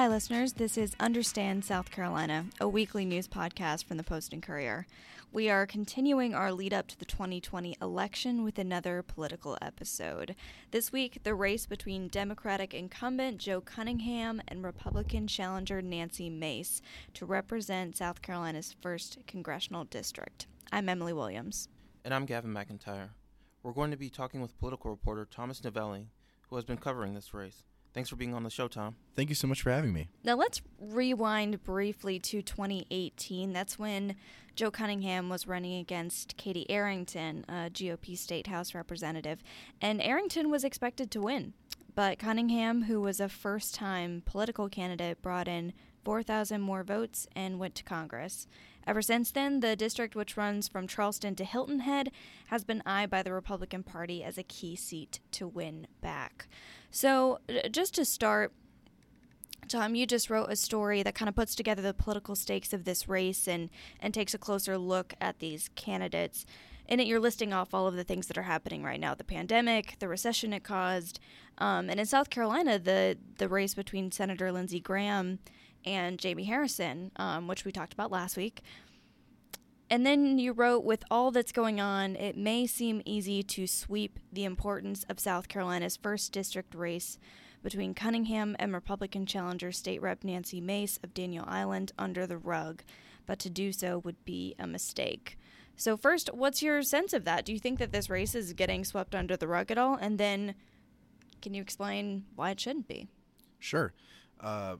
Hi, listeners. This is Understand South Carolina, a weekly news podcast from the Post and Courier. We are continuing our lead up to the 2020 election with another political episode. This week, the race between Democratic incumbent Joe Cunningham and Republican challenger Nancy Mace to represent South Carolina's 1st congressional district. I'm Emily Williams. And I'm Gavin McIntyre. We're going to be talking with political reporter Thomas Novelli, who has been covering this race. Thanks for being on the show, Tom. Thank you so much for having me. Now, let's rewind briefly to 2018. That's when Joe Cunningham was running against Katie Arrington, a GOP State House representative, and Arrington was expected to win. But Cunningham, who was a first time political candidate, brought in 4,000 more votes and went to Congress. Ever since then, the district, which runs from Charleston to Hilton Head, has been eyed by the Republican Party as a key seat to win back. So, just to start, Tom, you just wrote a story that kind of puts together the political stakes of this race and, and takes a closer look at these candidates. In it, you're listing off all of the things that are happening right now the pandemic, the recession it caused. Um, and in South Carolina, the, the race between Senator Lindsey Graham and Jamie Harrison, um, which we talked about last week. And then you wrote, with all that's going on, it may seem easy to sweep the importance of South Carolina's first district race between Cunningham and Republican challenger State Rep Nancy Mace of Daniel Island under the rug, but to do so would be a mistake. So, first, what's your sense of that? Do you think that this race is getting swept under the rug at all? And then, can you explain why it shouldn't be? Sure. Uh,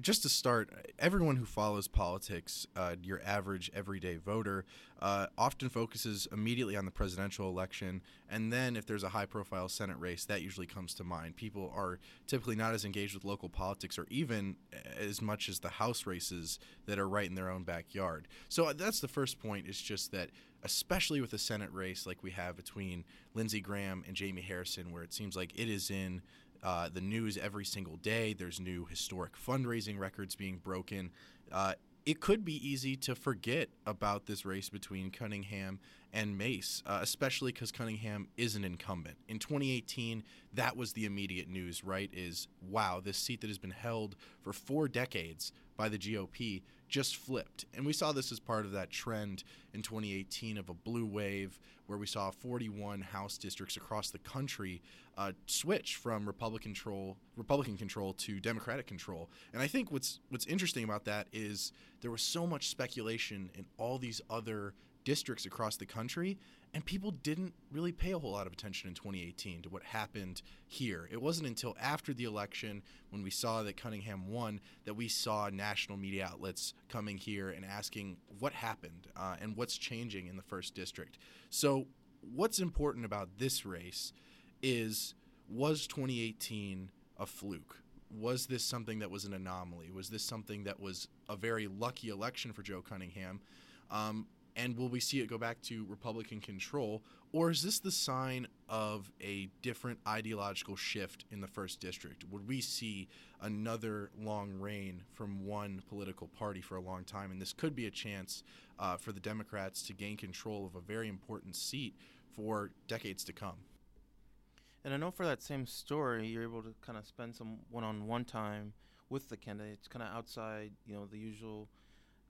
just to start, everyone who follows politics, uh, your average everyday voter, uh, often focuses immediately on the presidential election. And then if there's a high profile Senate race, that usually comes to mind. People are typically not as engaged with local politics or even as much as the House races that are right in their own backyard. So uh, that's the first point, is just that especially with a Senate race like we have between Lindsey Graham and Jamie Harrison, where it seems like it is in uh, the news every single day. There's new historic fundraising records being broken. Uh, it could be easy to forget about this race between Cunningham and Mace, uh, especially because Cunningham is an incumbent. In 2018, that was the immediate news, right? Is wow, this seat that has been held for four decades by the GOP just flipped. And we saw this as part of that trend in 2018 of a blue wave where we saw 41 House districts across the country uh, switch from Republican control, Republican control to Democratic control. And I think what's what's interesting about that is there was so much speculation in all these other districts across the country, and people didn't really pay a whole lot of attention in 2018 to what happened here. It wasn't until after the election, when we saw that Cunningham won, that we saw national media outlets coming here and asking what happened uh, and what's changing in the first district. So, what's important about this race is was 2018 a fluke? Was this something that was an anomaly? Was this something that was a very lucky election for Joe Cunningham? Um, and will we see it go back to Republican control? Or is this the sign of a different ideological shift in the first district? Would we see another long reign from one political party for a long time? And this could be a chance uh, for the Democrats to gain control of a very important seat for decades to come. And I know for that same story, you're able to kind of spend some one-on-one time with the candidates, kind of outside, you know, the usual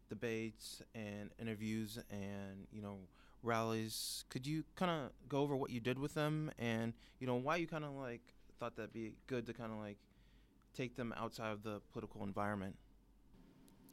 debates and interviews and you know rallies. Could you kind of go over what you did with them and you know why you kind of like thought that'd be good to kind of like take them outside of the political environment?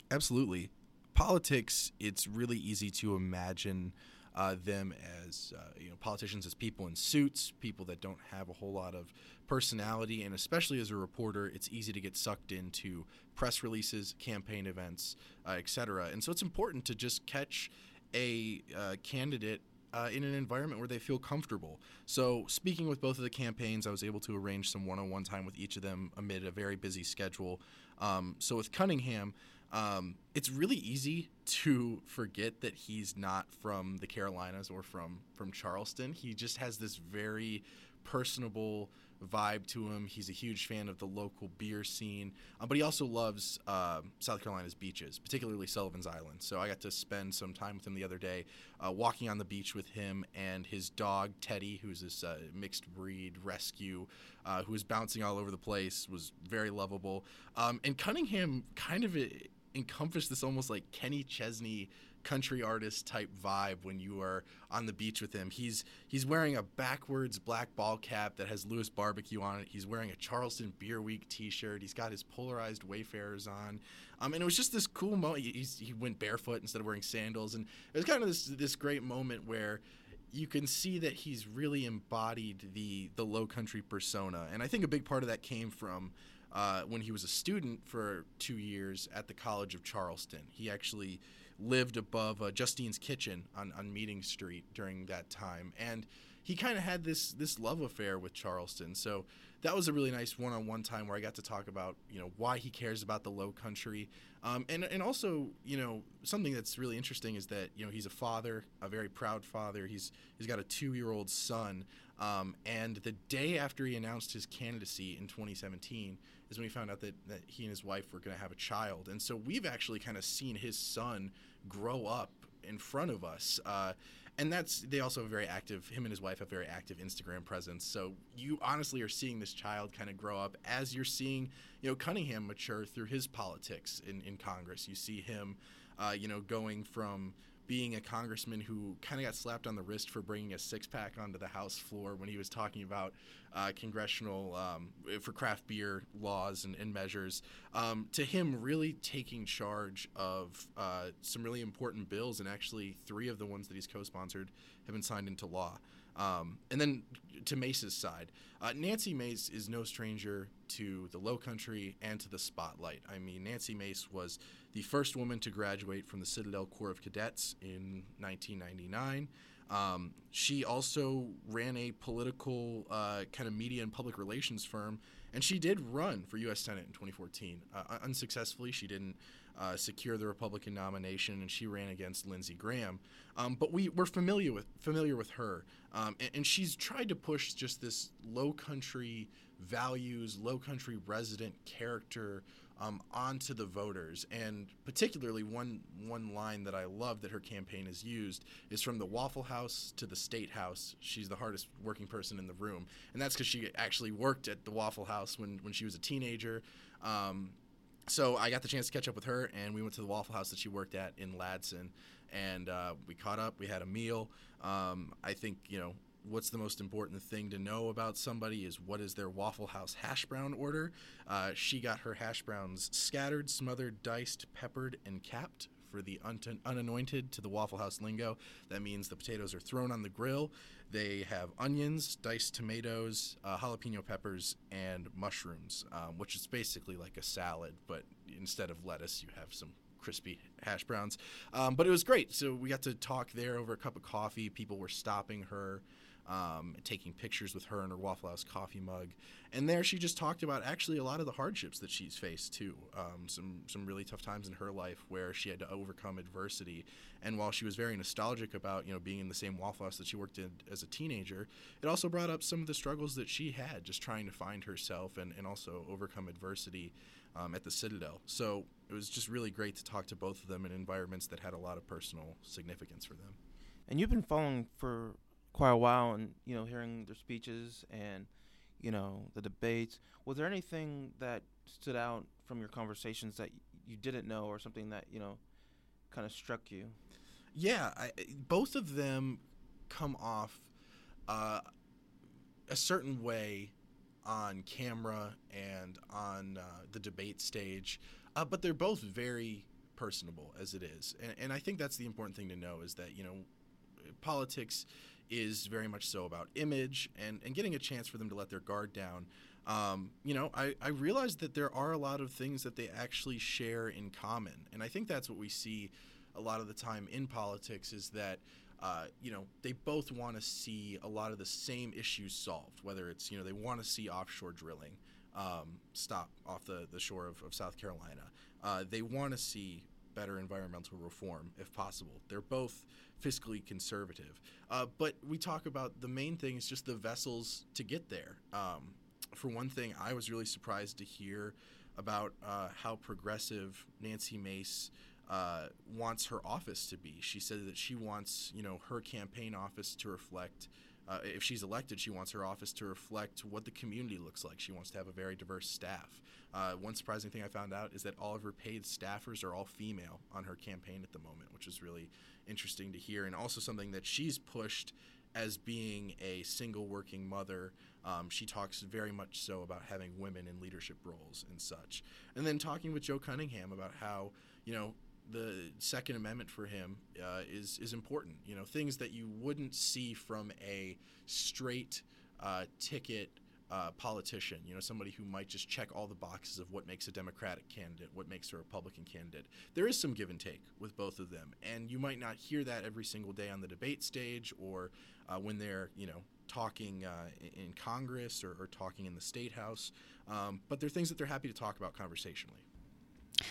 Absolutely. Politics, it's really easy to imagine uh, them as uh, you know politicians as people in suits, people that don't have a whole lot of personality, and especially as a reporter, it's easy to get sucked into press releases, campaign events, uh, etc. And so it's important to just catch a uh, candidate uh, in an environment where they feel comfortable. So, speaking with both of the campaigns, I was able to arrange some one on one time with each of them amid a very busy schedule. Um, so, with Cunningham, um, it's really easy to forget that he's not from the Carolinas or from from Charleston. He just has this very personable vibe to him. He's a huge fan of the local beer scene, uh, but he also loves uh, South Carolina's beaches, particularly Sullivan's Island. So I got to spend some time with him the other day, uh, walking on the beach with him and his dog Teddy, who's this uh, mixed breed rescue, uh, who was bouncing all over the place, was very lovable. Um, and Cunningham kind of uh, encompassed this almost like Kenny Chesney country artist type vibe when you are on the beach with him. He's he's wearing a backwards black ball cap that has Lewis Barbecue on it. He's wearing a Charleston Beer Week T-shirt. He's got his polarized Wayfarers on, um, and it was just this cool moment. He, he went barefoot instead of wearing sandals, and it was kind of this this great moment where you can see that he's really embodied the the low country persona, and I think a big part of that came from. Uh, when he was a student for two years at the College of Charleston, he actually lived above uh, Jestine's Kitchen on, on Meeting Street during that time, and he kind of had this this love affair with Charleston. So that was a really nice one-on-one time where I got to talk about you know why he cares about the Low Country, um, and and also you know something that's really interesting is that you know he's a father, a very proud father. He's he's got a two-year-old son, um, and the day after he announced his candidacy in 2017 is when he found out that, that he and his wife were going to have a child. And so we've actually kind of seen his son grow up in front of us. Uh, and that's they also have very active him and his wife have very active instagram presence. So you honestly are seeing this child kind of grow up as you're seeing you know cunningham mature through his politics in, in congress. You see him uh, you know going from being a congressman who kind of got slapped on the wrist for bringing a six pack onto the House floor when he was talking about uh, congressional um, for craft beer laws and, and measures, um, to him really taking charge of uh, some really important bills, and actually three of the ones that he's co-sponsored have been signed into law. Um, and then to Mace's side, uh, Nancy Mace is no stranger to the Low Country and to the spotlight. I mean, Nancy Mace was the first woman to graduate from the Citadel Corps of Cadets in 1999. Um, she also ran a political uh, kind of media and public relations firm, and she did run for U.S. Senate in 2014. Uh, unsuccessfully, she didn't uh, secure the Republican nomination, and she ran against Lindsey Graham. Um, but we were familiar with familiar with her, um, and, and, she's tried to push just this low country values, low country resident character um, onto the voters. And particularly one one line that I love that her campaign has used is from the Waffle House to the State House. She's the hardest working person in the room, and that's because she actually worked at the Waffle House when when she was a teenager. Um, so I got the chance to catch up with her, and we went to the Waffle House that she worked at in Ladson, and uh, we caught up. We had a meal. Um, I think you know what's the most important thing to know about somebody is what is their Waffle House hash brown order. Uh, she got her hash browns scattered, smothered, diced, peppered, and capped. For the un- unanointed to the Waffle House lingo, that means the potatoes are thrown on the grill. They have onions, diced tomatoes, uh, jalapeno peppers, and mushrooms, um, which is basically like a salad, but instead of lettuce, you have some crispy hash browns. Um, but it was great. So we got to talk there over a cup of coffee. People were stopping her um, taking pictures with her in her Waffle House coffee mug. And there she just talked about actually a lot of the hardships that she's faced too. Um, some some really tough times in her life where she had to overcome adversity. And while she was very nostalgic about you know being in the same Waffle House that she worked in as a teenager, it also brought up some of the struggles that she had just trying to find herself and, and also overcome adversity. Um, at the Citadel. So it was just really great to talk to both of them in environments that had a lot of personal significance for them. And you've been following for quite a while and you know hearing their speeches and you know the debates. Was there anything that stood out from your conversations that you didn't know or something that you know kind of struck you? Yeah I, both of them come off uh, a certain way on camera and on uh, the debate stage uh, but they're both very personable as it is. And, and i think that's the important thing to know is that you know politics is very much so about image and, and getting a chance for them to let their guard down. Um, you know, I, I realized that there are a lot of things that they actually share in common. And I think that's what we see a lot of the time in politics is that, uh, you know, they both want to see a lot of the same issues solved, whether it's, you know, they want to see offshore drilling um, stop off the, the shore of, of South Carolina. Uh, they want to see better environmental reform if possible. They're both fiscally conservative. Uh, but we talk about the main thing is just the vessels to get there. Um, for one thing, I was really surprised to hear about uh, how progressive Nancy Mace uh, wants her office to be. She said that she wants, you know, her campaign office to reflect. Uh, if she's elected, she wants her office to reflect what the community looks like. She wants to have a very diverse staff. Uh, one surprising thing I found out is that all of her paid staffers are all female on her campaign at the moment, which is really interesting to hear, and also something that she's pushed as being a single working mother. Um, she talks very much so about having women in leadership roles and such. And then talking with Joe Cunningham about how, you know, the Second Amendment for him uh, is is important. You know, things that you wouldn't see from a straight uh, ticket uh, politician. You know, somebody who might just check all the boxes of what makes a Democratic candidate, what makes a Republican candidate. There is some give and take with both of them, and you might not hear that every single day on the debate stage or uh, when they're you know talking uh, in Congress or, or, talking in the state house. Um, but they're things that they're happy to talk about conversationally.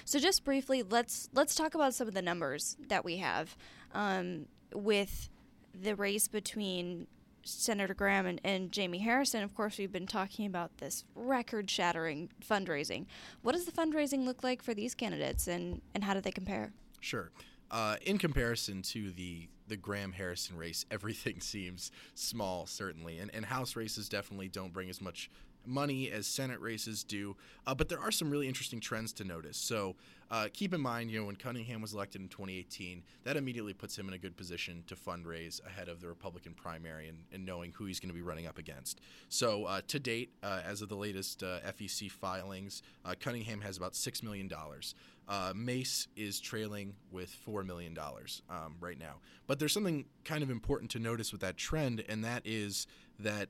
So just briefly, let's let's talk about some of the numbers that we have um, with the race between Senator Graham and, and Jamie Harrison. Of course, we've been talking about this record-shattering fundraising. What does the fundraising look like for these candidates, and and how do they compare? Sure. Uh, in comparison to the the Graham Harrison race, everything seems small, certainly, and and House races definitely don't bring as much money as Senate races do. Uh, but there are some really interesting trends to notice. So uh, keep in mind, you know, when Cunningham was elected in 2018, that immediately puts him in a good position to fundraise ahead of the Republican primary and, and knowing who he's going to be running up against. So uh, to date, uh, as of the latest uh, FEC filings, uh, Cunningham has about $6 million. Mace is trailing with $4 million um, right now. But there's something kind of important to notice with that trend, and that is that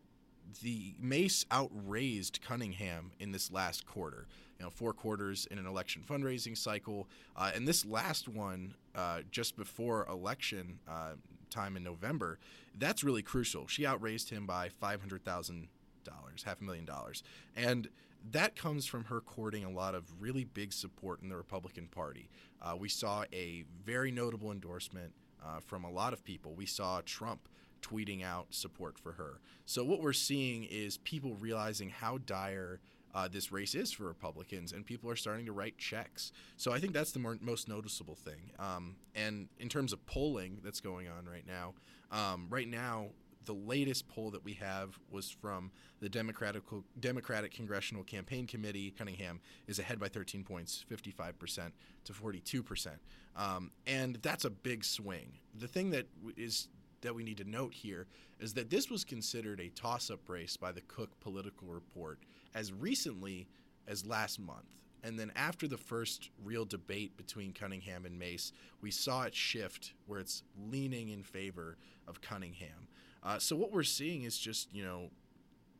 the Mace outraised Cunningham in this last quarter. You know, four quarters in an election fundraising cycle, uh, and this last one uh, just before election uh, time in November, that's really crucial. She outraised him by five hundred thousand dollars, half a million dollars, and that comes from her courting a lot of really big support in the Republican Party. Uh, we saw a very notable endorsement uh, from a lot of people. We saw Trump tweeting out support for her. So what we're seeing is people realizing how dire uh, this race is for Republicans, and people are starting to write checks. So I think that's the more, most noticeable thing. Um, and in terms of polling that's going on right now, um, right now the latest poll that we have was from the Democratic Democratic Congressional Campaign Committee. Cunningham is ahead by 13 points, 55% to 42%, um, and that's a big swing. The thing that is that we need to note here is that this was considered a toss up race by the Cook Political Report as recently as last month. And then after the first real debate between Cunningham and Mace, we saw it shift where it's leaning in favor of Cunningham. Uh, so what we're seeing is just, you know,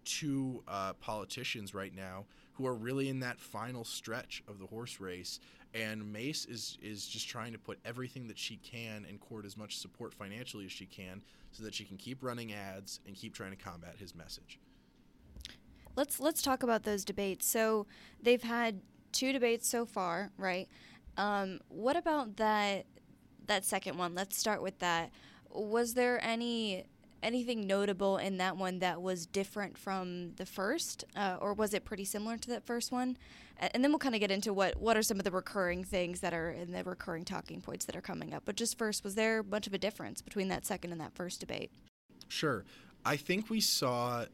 two uh, politicians right now who are really in that final stretch of the horse race and Mace is is just trying to put everything that she can and court as much support financially as she can so that she can keep running ads and keep trying to combat his message. Let's let's talk about those debates. So they've had two debates so far, right? Um, what about that that second one? Let's start with that. Was there any anything notable in that one that was different from the first, uh, or was it pretty similar to that first one? And then we'll kind of get into what what are some of the recurring things that are in the recurring talking points that are coming up. But just first, was there much of a difference between that second and that first debate? Sure, I think we saw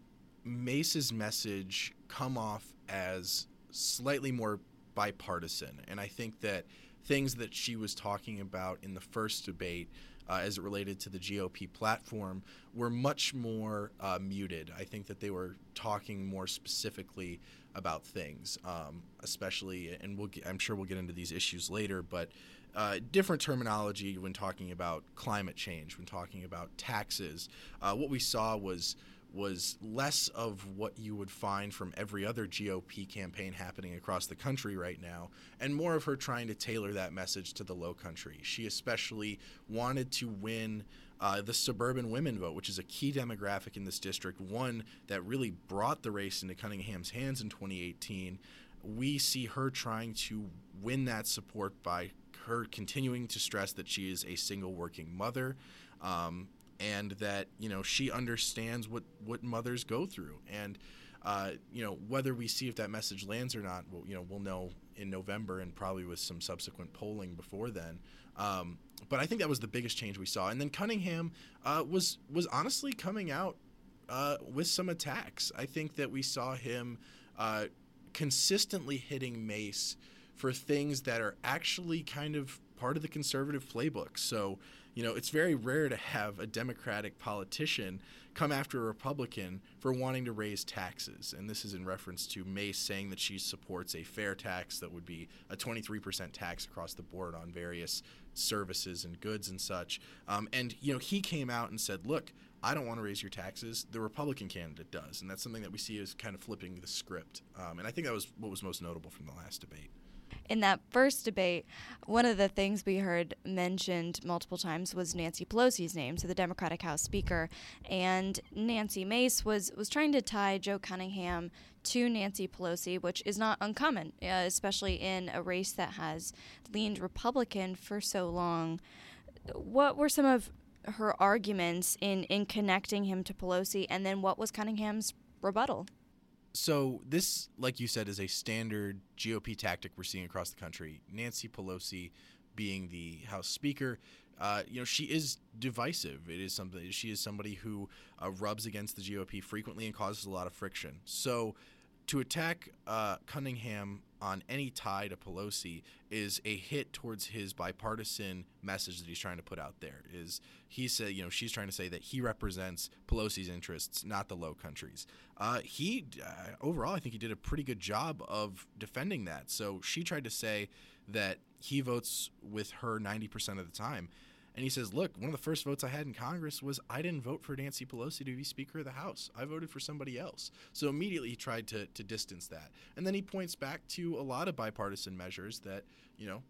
Mace's message come off as slightly more bipartisan, and I think that things that she was talking about in the first debate uh, as it related to the GOP platform were much more uh, muted. I think that they were talking more specifically about things, um, especially, and we'll get, I'm sure we'll get into these issues later, but uh, different terminology when talking about climate change, when talking about taxes. Uh, what we saw was was less of what you would find from every other GOP campaign happening across the country right now, and more of her trying to tailor that message to the low country. She especially wanted to win uh, the suburban women vote, which is a key demographic in this district, one that really brought the race into Cunningham's hands in 2018. We see her trying to win that support by her continuing to stress that she is a single working mother. Um, and that you know she understands what what mothers go through. And uh, you know whether we see if that message lands or not we'll, you know we'll know in November and probably with some subsequent polling before then. Um, but I think that was the biggest change we saw. And then Cunningham uh, was was honestly coming out uh, with some attacks. I think that we saw him uh, consistently hitting Mace for things that are actually kind of part of the conservative playbook. So you know, it's very rare to have a Democratic politician come after a Republican for wanting to raise taxes. And this is in reference to Mace saying that she supports a fair tax that would be a 23% tax across the board on various services and goods and such. Um, and, you know, he came out and said, look, I don't want to raise your taxes. The Republican candidate does. And that's something that we see as kind of flipping the script. Um, and I think that was what was most notable from the last debate in that first debate, one of the things we heard mentioned multiple times was Nancy Pelosi's name, so the Democratic House Speaker, and Nancy Mace was was trying to tie Joe Cunningham to Nancy Pelosi, which is not uncommon, uh, especially in a race that has leaned Republican for so long. What were some of her arguments in in connecting him to Pelosi, and then what was Cunningham's rebuttal? So this, like you said, is a standard GOP tactic we're seeing across the country. Nancy Pelosi being the House Speaker, uh, you know, she is divisive. It is something. She is somebody who uh, rubs against the GOP frequently and causes a lot of friction. So to attack uh, Cunningham on any tie to Pelosi is a hit towards his bipartisan message that he's trying to put out there. Is he said, you know, she's trying to say that he represents Pelosi's interests, not the Low Countries. Uh, he uh, overall, I think he did a pretty good job of defending that. So she tried to say that he votes with her 90% of the time. And he says, Look, one of the first votes I had in Congress was I didn't vote for Nancy Pelosi to be Speaker of the House. I voted for somebody else. So immediately he tried to, to distance that. And then he points back to a lot of bipartisan measures that, you know,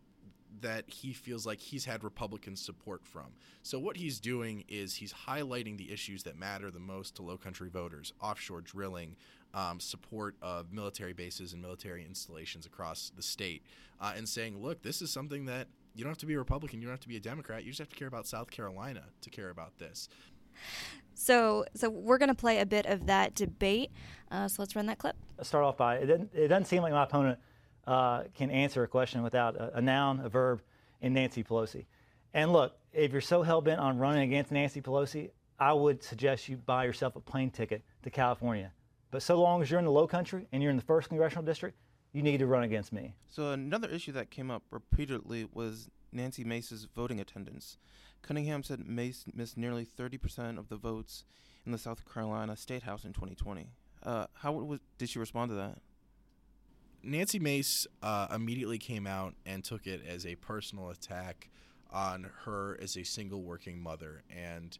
that he feels like he's had Republican support from. So what he's doing is he's highlighting the issues that matter the most to low country voters, offshore drilling, um, support of military bases and military installations across the state, uh, and saying, look, this is something that you don't have to be a Republican. You don't have to be a Democrat. You just have to care about South Carolina to care about this. So, so we're going to play a bit of that debate. Uh, so let's run that clip. I'll start off by it doesn't, it doesn't seem like my opponent uh, can answer a question without a, a, noun, a verb, and Nancy Pelosi. And look, if you're so hell bent on running against Nancy Pelosi, I would suggest you buy yourself a plane ticket to California. But so long as you're in the Low Country and you're in the first congressional district, you need to run against me. So another issue that came up repeatedly was Nancy Mace's voting attendance. Cunningham said Mace missed nearly 30% of the votes in the South Carolina State House in 2020. Uh, how was, did she respond to that? Nancy Mace uh, immediately came out and took it as a personal attack on her as a single working mother and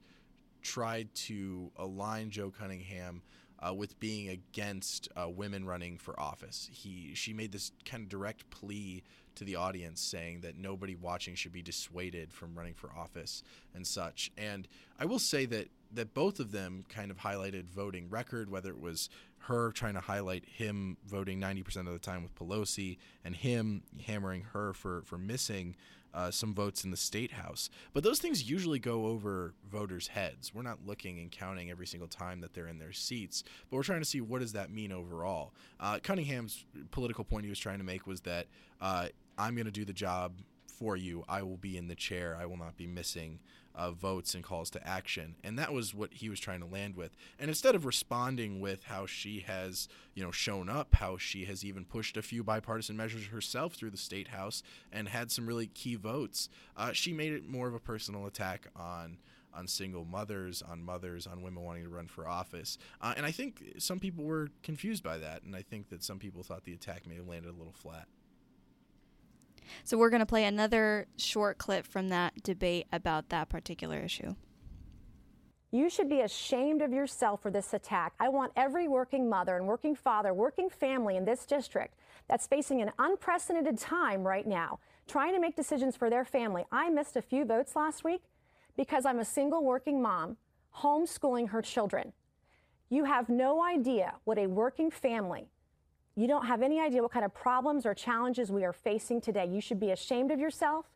tried to align Joe Cunningham uh, with being against uh, women running for office. He she made this kind of direct plea to the audience saying that nobody watching should be dissuaded from running for office and such. And I will say that that both of them kind of highlighted voting record, whether it was her trying to highlight him voting 90% of the time with Pelosi and him hammering her for for missing uh, some votes in the state house. But those things usually go over voters' heads. We're not looking and counting every single time that they're in their seats, but we're trying to see what does that mean overall. Uh, Cunningham's political point he was trying to make was that uh, I'm going to do the job for you. I will be in the chair. I will not be missing uh, votes and calls to action. And that was what he was trying to land with. And instead of responding with how she has, you know, shown up, how she has even pushed a few bipartisan measures herself through the state house and had some really key votes, uh, she made it more of a personal attack on on single mothers, on mothers, on women wanting to run for office. Uh, and I think some people were confused by that, and I think that some people thought the attack may have landed a little flat. So we're going to play another short clip from that debate about that particular issue. You should be ashamed of yourself for this attack. I want every working mother and working father, working family in this district that's facing an unprecedented time right now, trying to make decisions for their family. I missed a few votes last week because I'm a single working mom homeschooling her children. You have no idea what a working family you don't have any idea what kind of problems or challenges we are facing today. You should be ashamed of yourself.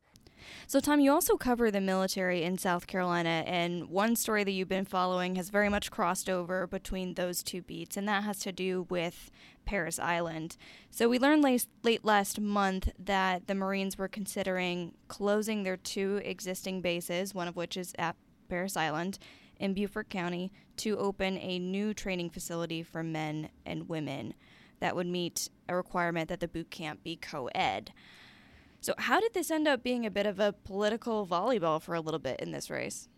So, Tom, you also cover the military in South Carolina, and one story that you've been following has very much crossed over between those two beats, and that has to do with Parris Island. So, we learned late, late last month that the Marines were considering closing their two existing bases, one of which is at Parris Island in Beaufort County, to open a new training facility for men and women that would meet a requirement that the boot camp be co ed. So, how did this end up being a bit of a political volleyball for a little bit in this race?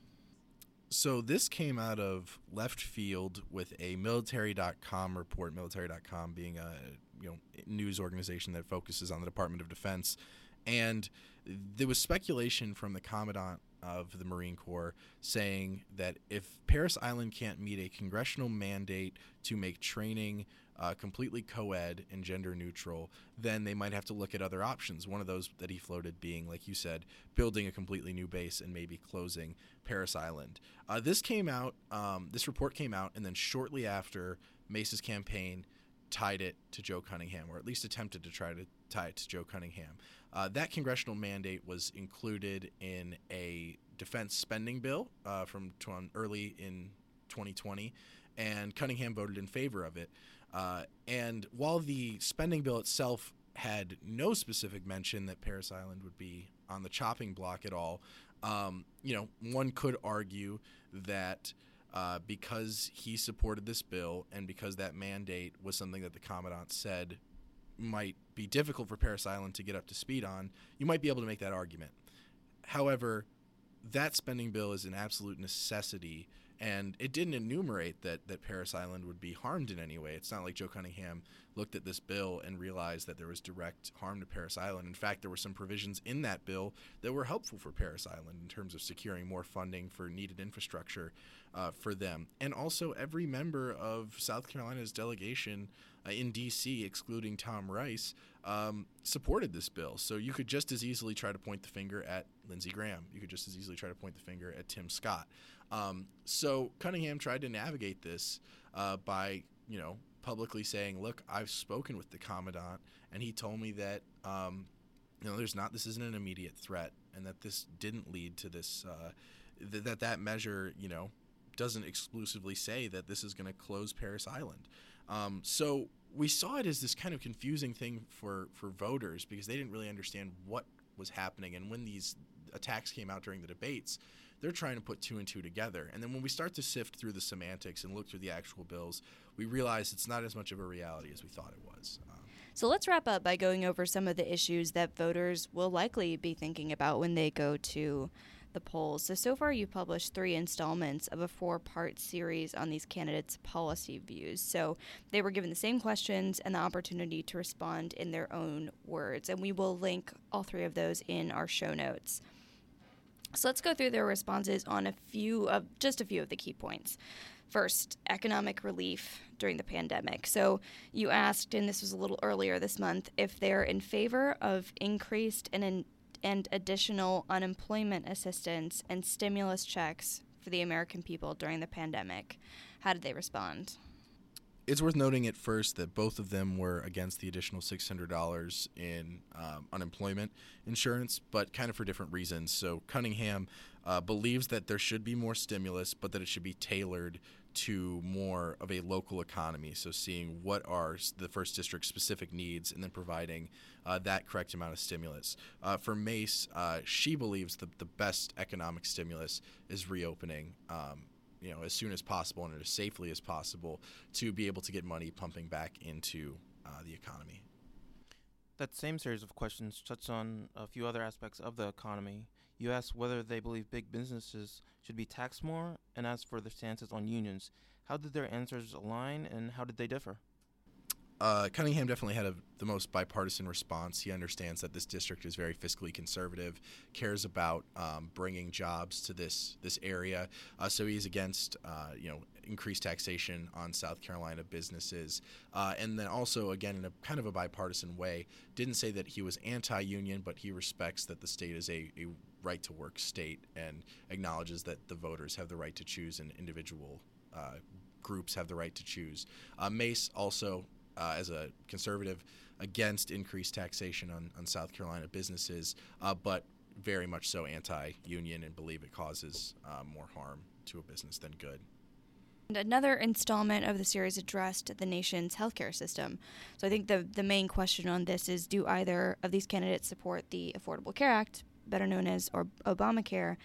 So, this came out of left field with a military.com report, military.com being a you know news organization that focuses on the Department of Defense. And there was speculation from the commandant of the Marine Corps saying that if Parris Island can't meet a congressional mandate to make training uh, completely co ed and gender neutral, then they might have to look at other options. One of those that he floated being, like you said, building a completely new base and maybe closing Parris Island. Uh, this came out, um, this report came out, and then shortly after, Mace's campaign tied it to Joe Cunningham, or at least attempted to try to tie it to Joe Cunningham. Uh, that congressional mandate was included in a defense spending bill uh, from early in 2020, and Cunningham voted in favor of it. Uh, and while the spending bill itself had no specific mention that Parris Island would be on the chopping block at all, um, you know, one could argue that uh, because he supported this bill and because that mandate was something that the commandant said might be difficult for Parris Island to get up to speed on, you might be able to make that argument. However, that spending bill is an absolute necessity and it didn't enumerate that that Parris Island would be harmed in any way. It's not like Joe Cunningham looked at this bill and realized that there was direct harm to Parris Island. In fact, there were some provisions in that bill that were helpful for Parris Island in terms of securing more funding for needed infrastructure uh, for them. And also, every member of South Carolina's delegation in D.C., excluding Tom Rice, um, supported this bill. So you could just as easily try to point the finger at Lindsey Graham. You could just as easily try to point the finger at Tim Scott. Um, so Cunningham tried to navigate this uh, by, you know, publicly saying, "Look, I've spoken with the commandant, and he told me that, um, you know, there's not this isn't an immediate threat, and that this didn't lead to this, uh, th- that that measure, you know, doesn't exclusively say that this is going to close Parris Island." Um, so we saw it as this kind of confusing thing for for voters because they didn't really understand what was happening, and when these attacks came out during the debates they're trying to put two and two together. And then when we start to sift through the semantics and look through the actual bills, we realize it's not as much of a reality as we thought it was. Um, so let's wrap up by going over some of the issues that voters will likely be thinking about when they go to the polls. So, so far, you've published three installments of a four part series on these candidates' policy views. So, they were given the same questions and the opportunity to respond in their own words. And we will link all three of those in our show notes. So let's go through their responses on a few of just a few of the key points. First, economic relief during the pandemic. So you asked, and this was a little earlier this month, if they're in favor of increased and in, and additional unemployment assistance and stimulus checks for the American people during the pandemic. How did they respond? it's worth noting at first that both of them were against the additional $600 in um, unemployment insurance, but kind of for different reasons. So Cunningham uh, believes that there should be more stimulus, but that it should be tailored to more of a local economy. So seeing what are the first district specific needs and then providing uh, that correct amount of stimulus. Uh, for Mace, uh, she believes that the best economic stimulus is reopening. Um, you know as soon as possible and as safely as possible to be able to get money pumping back into uh, the economy. That same series of questions touched on a few other aspects of the economy. You asked whether they believe big businesses should be taxed more, and as for their stances on unions, how did their answers align and how did they differ? uh, Cunningham definitely had a, the most bipartisan response. He understands that this district is very fiscally conservative, cares about um, bringing jobs to this this area. Uh, so he's against uh, you know increased taxation on South Carolina businesses, uh, and then also again in a kind of a bipartisan way, didn't say that he was anti-union, but he respects that the state is a, a right to work state and acknowledges that the voters have the right to choose and individual uh, groups have the right to choose. Uh, Mace also uh, as a conservative against increased taxation on, on South Carolina businesses, uh, but very much so anti-union and believe it causes uh, more harm to a business than good. And another installment of the series addressed the nation's healthcare system. So I think the the main question on this is: Do either of these candidates support the Affordable Care Act, better known as or Obamacare?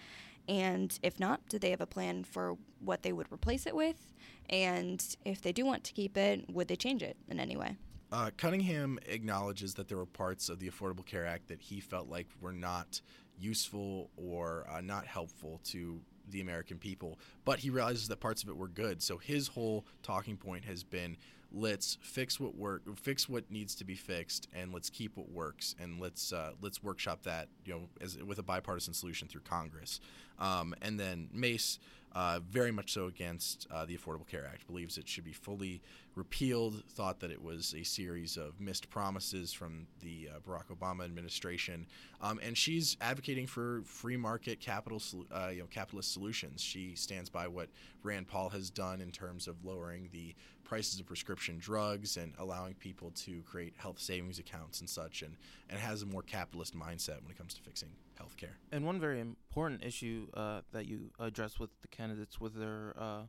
And if not, do they have a plan for what they would replace it with? And if they do want to keep it, would they change it in any way? Uh, Cunningham acknowledges that there were parts of the Affordable Care Act that he felt like were not useful or uh, not helpful to the American people, but he realizes that parts of it were good. So his whole talking point has been let's fix what work fix what needs to be fixed and let's keep what works and let's uh, let's workshop that you know as with a bipartisan solution through Congress. Um, and then Mace uh, very much so against uh, the Affordable Care Act, believes it should be fully repealed, thought that it was a series of missed promises from the uh, Barack Obama administration, um, and she's advocating for free market capital, uh, you know, capitalist solutions. She stands by what Rand Paul has done in terms of lowering the prices of prescription drugs and allowing people to create health savings accounts and such, and, and has a more capitalist mindset when it comes to fixing healthcare. And one very important issue uh, that you address with the candidates with their uh,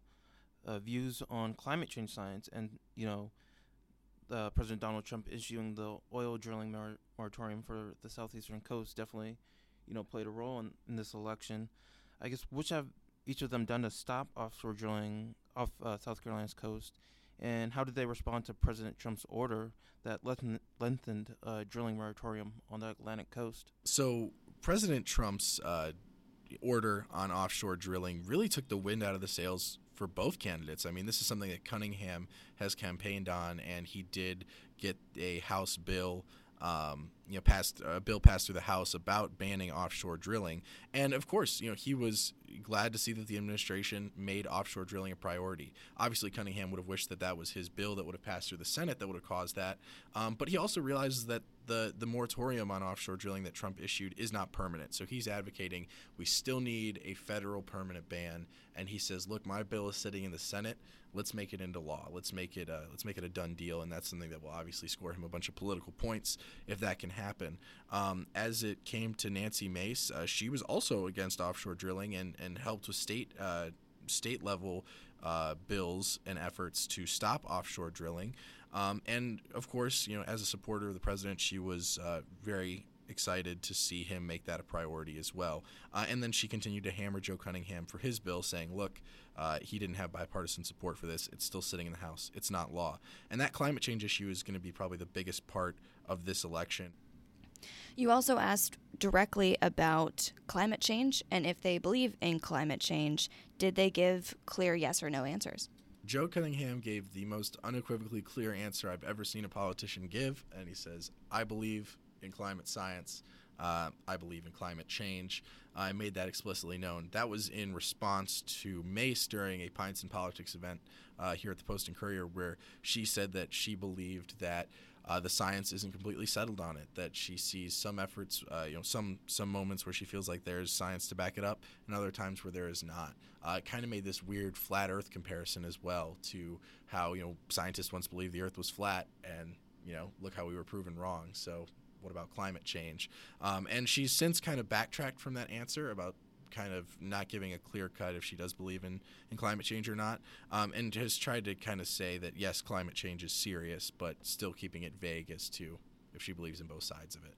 uh, views on climate change science, and you know, President Donald Trump issuing the oil drilling mor- moratorium for the southeastern coast definitely, you know, played a role in, in this election. I guess which have each of them done to stop offshore drilling off uh, South Carolina's coast, and how did they respond to President Trump's order that lengthened, lengthened uh, drilling moratorium on the Atlantic coast? So President Trump's uh, order on offshore drilling really took the wind out of the sails for both candidates. I mean, this is something that Cunningham has campaigned on, and he did get a House bill um, you know, passed a bill passed through the House about banning offshore drilling, and of course, you know, he was glad to see that the administration made offshore drilling a priority. Obviously, Cunningham would have wished that that was his bill that would have passed through the Senate that would have caused that, um, but he also realizes that the the moratorium on offshore drilling that Trump issued is not permanent. So he's advocating we still need a federal permanent ban, and he says, look, my bill is sitting in the Senate let's make it into law. Let's make it a, let's make it a done deal, and that's something that will obviously score him a bunch of political points if that can happen. Um, as it came to Nancy Mace, uh, she was also against offshore drilling and and helped with state uh, state level uh, bills and efforts to stop offshore drilling. Um, and of course, you know, as a supporter of the president, she was uh, very excited to see him make that a priority as well. Uh, and then she continued to hammer Joe Cunningham for his bill, saying, look, uh, he didn't have bipartisan support for this. It's still sitting in the House. It's not law. And that climate change issue is going to be probably the biggest part of this election. You also asked directly about climate change and if they believe in climate change. Did they give clear yes or no answers? Joe Cunningham gave the most unequivocally clear answer I've ever seen a politician give, and he says, I believe in climate science. Uh, I believe in climate change. I made that explicitly known. That was in response to Mace during a Pints and Politics event uh, here at the Post and Courier, where she said that she believed that uh, the science isn't completely settled on it. That she sees some efforts, uh, you know, some some moments where she feels like there's science to back it up, and other times where there is not. Uh, it kind of made this weird flat Earth comparison as well to how you know scientists once believed the Earth was flat, and you know, look how we were proven wrong. So what about climate change? Um, and she's since kind of backtracked from that answer about kind of not giving a clear cut if she does believe in, in climate change or not, um, and has tried to kind of say that yes, climate change is serious, but still keeping it vague as to if she believes in both sides of it.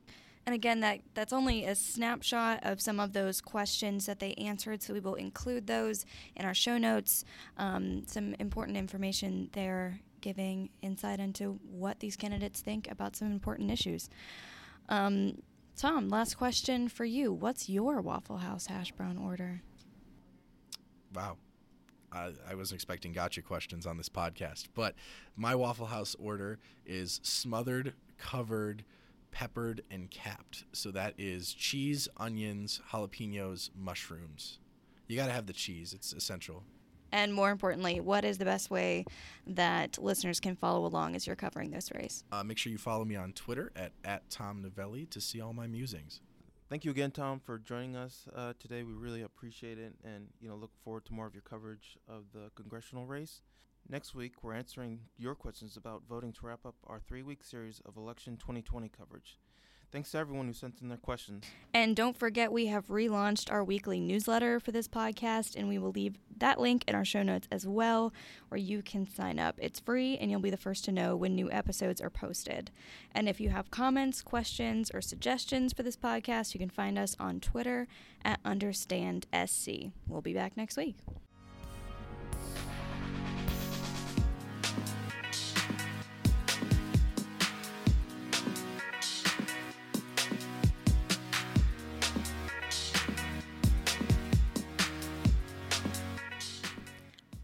And again, that that's only a snapshot of some of those questions that they answered. So we will include those in our show notes. Um, some important information there, giving insight into what these candidates think about some important issues. Um, Tom, last question for you. What's your Waffle House hash brown order? Wow. I, I wasn't expecting gotcha questions on this podcast, but my Waffle House order is smothered, covered, peppered, and capped. So that is cheese, onions, jalapenos, mushrooms. You got to have the cheese, it's essential. And more importantly, what is the best way that listeners can follow along as you're covering this race? Uh, make sure you follow me on Twitter at, at Tom Novelli to see all my musings. Thank you again, Tom, for joining us uh, today. We really appreciate it, and you know, look forward to more of your coverage of the congressional race. Next week, we're answering your questions about voting to wrap up our three-week series of election 2020 coverage. Thanks to everyone who sent in their questions. And don't forget, we have relaunched our weekly newsletter for this podcast, and we will leave that link in our show notes as well, where you can sign up. It's free, and you'll be the first to know when new episodes are posted. And if you have comments, questions, or suggestions for this podcast, you can find us on Twitter at UnderstandSC. We'll be back next week.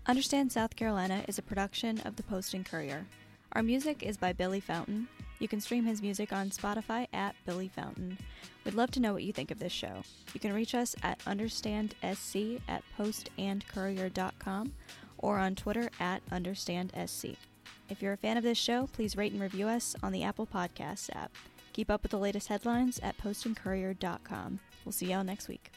Understand South Carolina is a production of the Post and Courier. Our music is by Billy Fountain. You can stream his music on Spotify at Billy Fountain. We'd love to know what you think of this show. You can reach us at understandsc at postandcourier.com or on Twitter at understandsc. If you're a fan of this show, please rate and review us on the Apple Podcasts app. Keep up with the latest headlines at postandcourier.com. We'll see y'all next week.